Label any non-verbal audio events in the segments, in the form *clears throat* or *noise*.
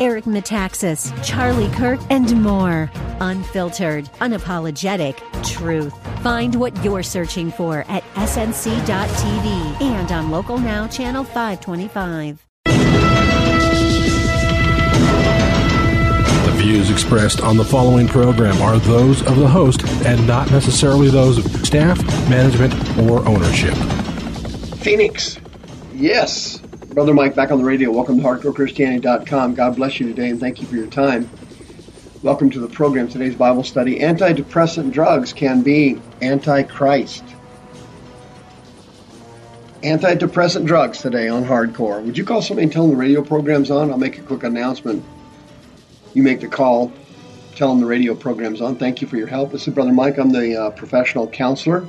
Eric Metaxas, Charlie Kirk, and more. Unfiltered, unapologetic truth. Find what you're searching for at snc.tv and on Local Now, Channel 525. The views expressed on the following program are those of the host and not necessarily those of staff, management, or ownership. Phoenix, yes. Brother Mike back on the radio. Welcome to HardcoreChristianity.com. God bless you today and thank you for your time. Welcome to the program. Today's Bible study. Antidepressant drugs can be antichrist. Antidepressant drugs today on Hardcore. Would you call somebody and tell them the radio program's on? I'll make a quick announcement. You make the call, tell them the radio program's on. Thank you for your help. This is Brother Mike. I'm the uh, professional counselor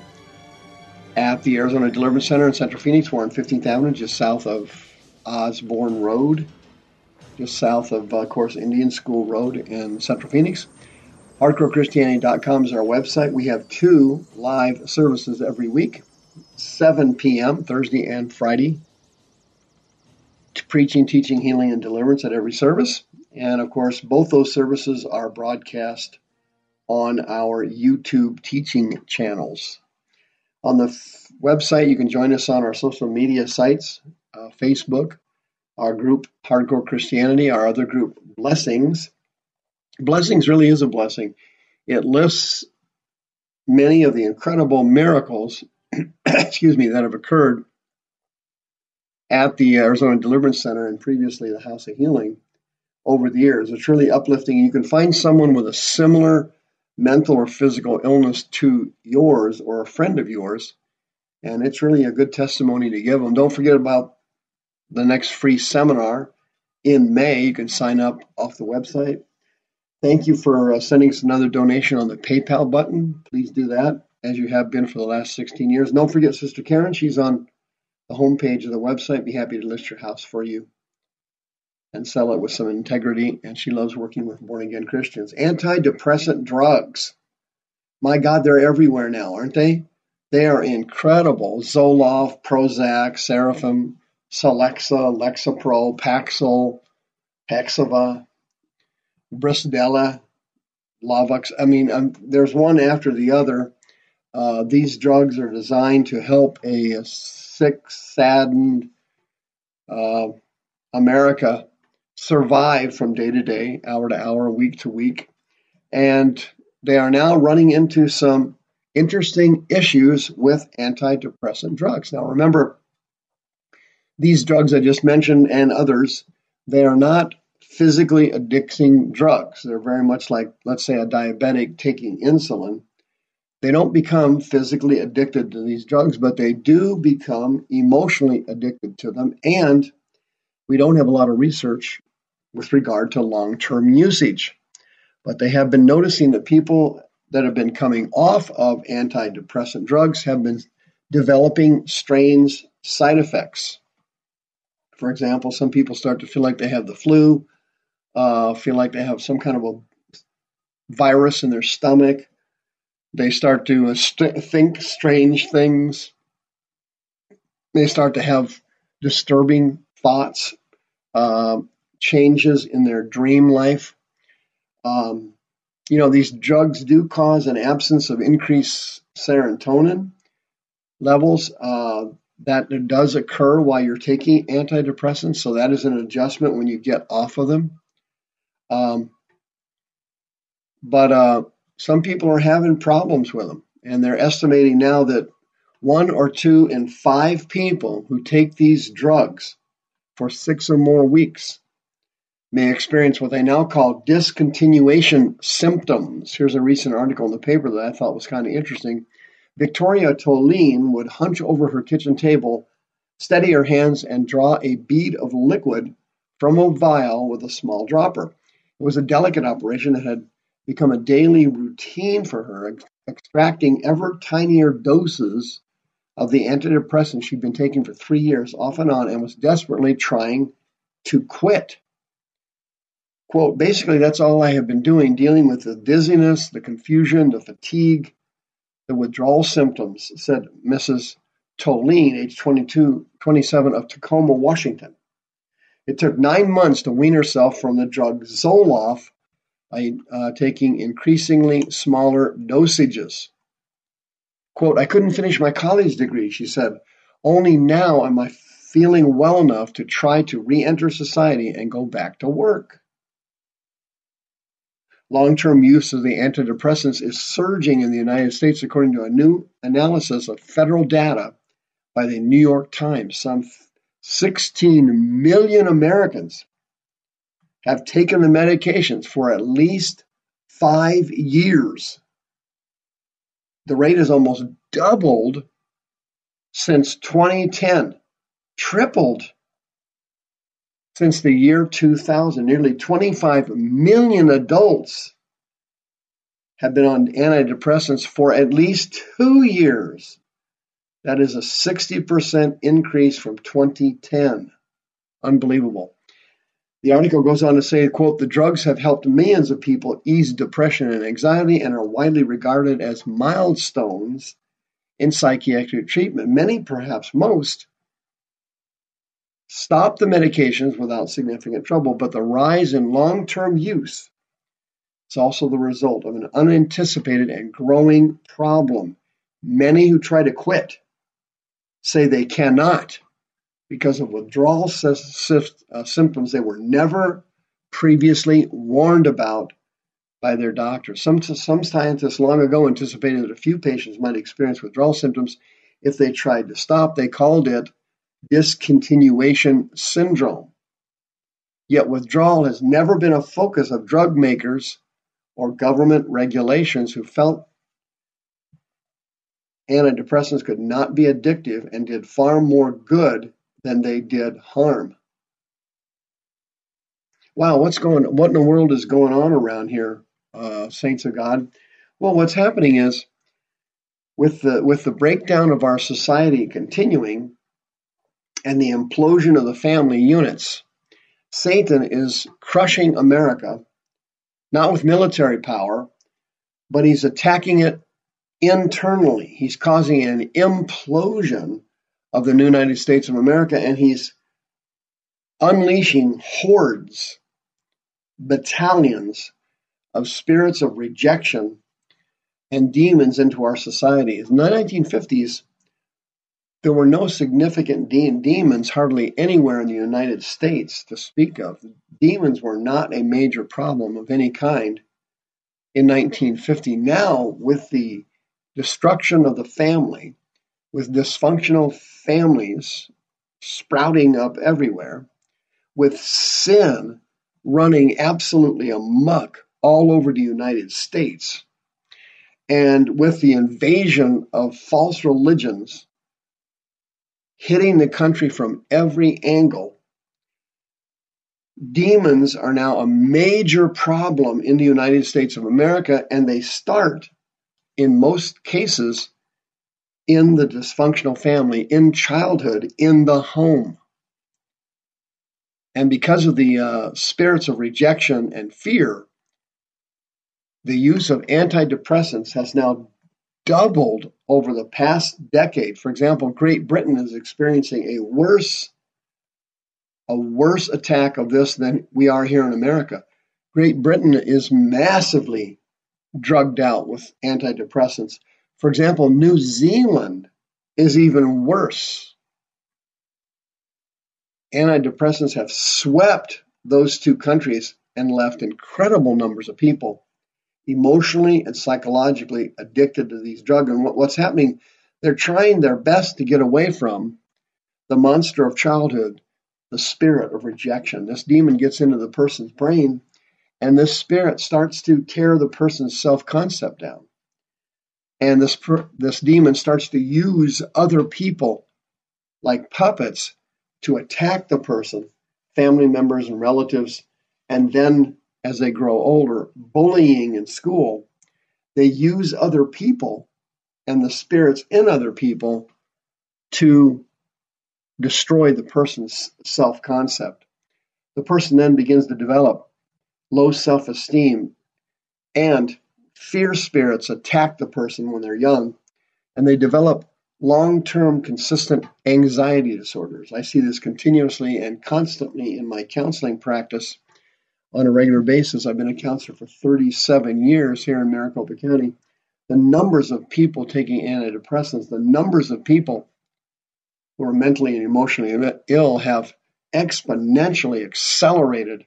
at the Arizona Deliverance Center in Central Phoenix. We're on 15th Avenue, just south of Osborn Road just south of, of course, Indian School Road in Central Phoenix. HardcoreChristianity.com is our website. We have two live services every week, 7 p.m. Thursday and Friday. Preaching, teaching, healing, and deliverance at every service. And of course, both those services are broadcast on our YouTube teaching channels. On the f- website, you can join us on our social media sites uh, Facebook, our group Hardcore Christianity, our other group Blessings. Blessings really is a blessing. It lists many of the incredible miracles, *clears throat* excuse me, that have occurred at the Arizona Deliverance Center and previously the House of Healing over the years. It's really uplifting. You can find someone with a similar mental or physical illness to yours or a friend of yours, and it's really a good testimony to give them. Don't forget about the next free seminar in May. You can sign up off the website. Thank you for uh, sending us another donation on the PayPal button. Please do that as you have been for the last 16 years. Don't forget Sister Karen. She's on the homepage of the website. Be happy to list your house for you and sell it with some integrity. And she loves working with born again Christians. Antidepressant drugs. My God, they're everywhere now, aren't they? They are incredible. Zoloft, Prozac, Sarafem, Celexa, Lexapro, Paxil, Pexeva, Brisdelle, Luvox. I mean, um, there's one after the other. Uh, these drugs are designed to help a, a sick, saddened uh, America survive from day to day, hour to hour, week to week. And they are now running into some interesting issues with antidepressant drugs. Now, remember, these drugs I just mentioned and others, they are not physically addicting drugs. They're very much like, let's say, a diabetic taking insulin. They don't become physically addicted to these drugs, but they do become emotionally addicted to them. And we don't have a lot of research with regard to long term usage. But they have been noticing that people that have been coming off of antidepressant drugs have been developing strange side effects. For example, some people start to feel like they have the flu, uh, feel like they have some kind of a virus in their stomach. They start to st- think strange things. They start to have disturbing thoughts, uh, changes in their dream life. Um, you know, these drugs do cause an absence of increased serotonin levels. Uh, that does occur while you're taking antidepressants, so that is an adjustment when you get off of them. Um, but uh, some people are having problems with them, and they're estimating now that one or two in five people who take these drugs for six or more weeks may experience what they now call discontinuation symptoms. Here's a recent article in the paper that I thought was kind of interesting. Victoria Toline would hunch over her kitchen table, steady her hands, and draw a bead of liquid from a vial with a small dropper. It was a delicate operation that had become a daily routine for her, extracting ever tinier doses of the antidepressant she'd been taking for three years, off and on, and was desperately trying to quit. Quote, basically, that's all I have been doing, dealing with the dizziness, the confusion, the fatigue, the withdrawal symptoms, said Mrs. Toline, age 22, 27, of Tacoma, Washington. It took nine months to wean herself from the drug Zoloft by uh, taking increasingly smaller dosages. Quote, I couldn't finish my college degree, she said. Only now am I feeling well enough to try to re enter society and go back to work. Long term use of the antidepressants is surging in the United States, according to a new analysis of federal data by the New York Times. Some 16 million Americans have taken the medications for at least five years. The rate has almost doubled since 2010, tripled since the year 2000. Nearly 25 million adults have been on antidepressants for at least two years. That is a 60% increase from 2010. Unbelievable. The article goes on to say, quote, the drugs have helped millions of people ease depression and anxiety and are widely regarded as milestones in psychiatric treatment. Many, perhaps most, stop the medications without significant trouble, but the rise in long term use is also the result of an unanticipated and growing problem. Many who try to quit say they cannot because of withdrawal uh, symptoms they were never previously warned about by their doctor. Some, some scientists long ago anticipated that a few patients might experience withdrawal symptoms if they tried to stop. They called it discontinuation syndrome. Yet withdrawal has never been a focus of drug makers or government regulations who felt antidepressants could not be addictive and did far more good than they did harm. Wow, what's going? What in the world is going on around here, uh, saints of God? Well, what's happening is with the with the breakdown of our society continuing and the implosion of the family units, Satan is crushing America, not with military power, but he's attacking it internally. He's causing an implosion of the new United States of America, and he's unleashing hordes, battalions of spirits of rejection and demons into our society. In the 1950s, there were no significant de- demons hardly anywhere in the United States to speak of. Demons were not a major problem of any kind in 1950. Now, with the destruction of the family, with dysfunctional families sprouting up everywhere, with sin running absolutely amuck all over the United States, and with the invasion of false religions hitting the country from every angle, demons are now a major problem in the United States of America, and they start, in most cases, in the dysfunctional family, in childhood, in the home. And because of the uh, spirits of rejection and fear, the use of antidepressants has now doubled over the past decade. For example, Great Britain is experiencing a worse a worse attack of this than we are here in America. Great Britain is massively drugged out with antidepressants. For example, New Zealand is even worse. Antidepressants have swept those two countries and left incredible numbers of people emotionally and psychologically addicted to these drugs. And what's happening, they're trying their best to get away from the monster of childhood, the spirit of rejection. This demon gets into the person's brain, and this spirit starts to tear the person's self concept down and this this demon starts to use other people like puppets to attack the person, family members and relatives, and then as they grow older, bullying in school, they use other people and the spirits in other people to destroy the person's self concept. The person then begins to develop low self esteem, and fear spirits attack the person when they're young, and they develop long term consistent anxiety disorders. I see this continuously and constantly in my counseling practice on a regular basis. I've been a counselor for 37 years here in Maricopa County. The numbers of people taking antidepressants, the numbers of people who are mentally and emotionally ill have exponentially accelerated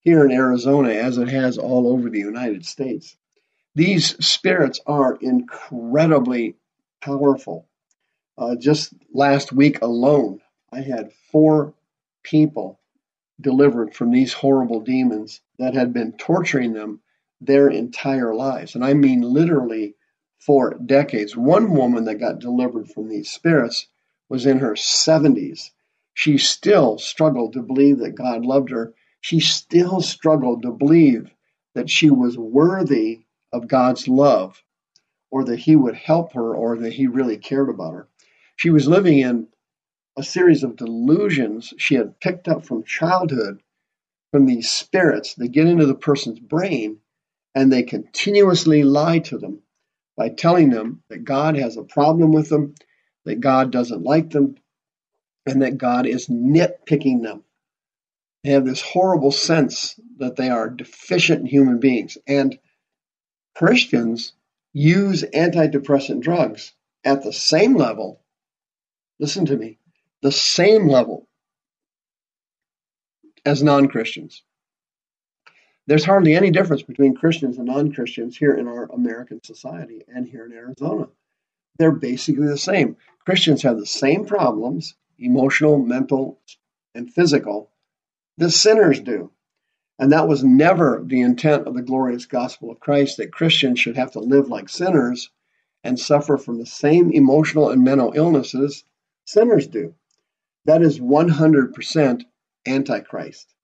here in Arizona as it has all over the United States. These spirits are incredibly powerful. Uh, just last week alone, I had four people delivered from these horrible demons that had been torturing them their entire lives. And I mean literally for decades. One woman that got delivered from these spirits was in her 70s. She still struggled to believe that God loved her. She still struggled to believe that she was worthy of God's love or that He would help her or that He really cared about her. She was living in a series of delusions she had picked up from childhood from these spirits that get into the person's brain and they continuously lie to them by telling them that God has a problem with them, that God doesn't like them, and that God is nitpicking them. They have this horrible sense that they are deficient human beings. And Christians use antidepressant drugs at the same level. Listen to me the same level as non Christians. There's hardly any difference between Christians and non Christians here in our American society and here in Arizona. They're basically the same. Christians have the same problems emotional, mental, and physical the sinners do. And that was never the intent of the glorious gospel of Christ that Christians should have to live like sinners and suffer from the same emotional and mental illnesses sinners do. That is 100% antichrist.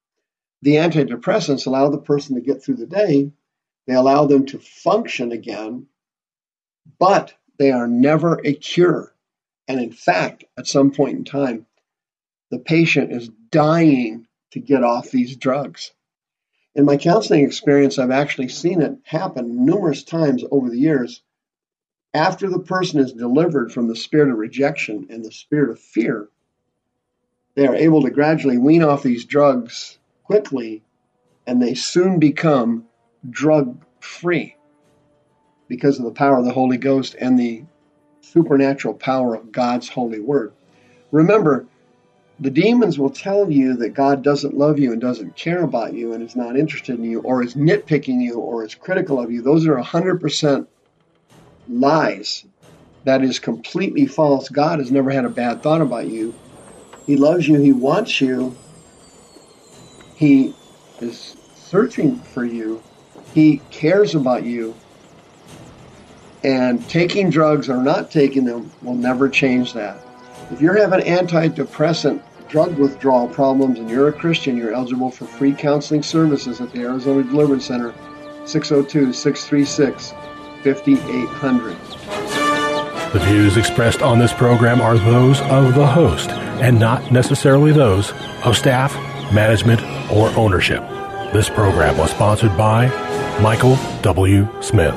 The antidepressants allow the person to get through the day, they allow them to function again, but they are never a cure. And in fact, at some point in time, the patient is dying to get off these drugs. In my counseling experience, I've actually seen it happen numerous times over the years. After the person is delivered from the spirit of rejection and the spirit of fear, they are able to gradually wean off these drugs quickly and they soon become drug free because of the power of the Holy Ghost and the supernatural power of God's holy word. Remember, the demons will tell you that God doesn't love you and doesn't care about you and is not interested in you or is nitpicking you or is critical of you. Those are 100% lies. That is completely false. God has never had a bad thought about you. He loves you. He wants you. He is searching for you. He cares about you. And taking drugs or not taking them will never change that. If you're having antidepressant drug withdrawal problems and you're a Christian, you're eligible for free counseling services at the Arizona Deliverance Center, 602 636 5800. The views expressed on this program are those of the host and not necessarily those of staff, management, or ownership. This program was sponsored by Michael W. Smith.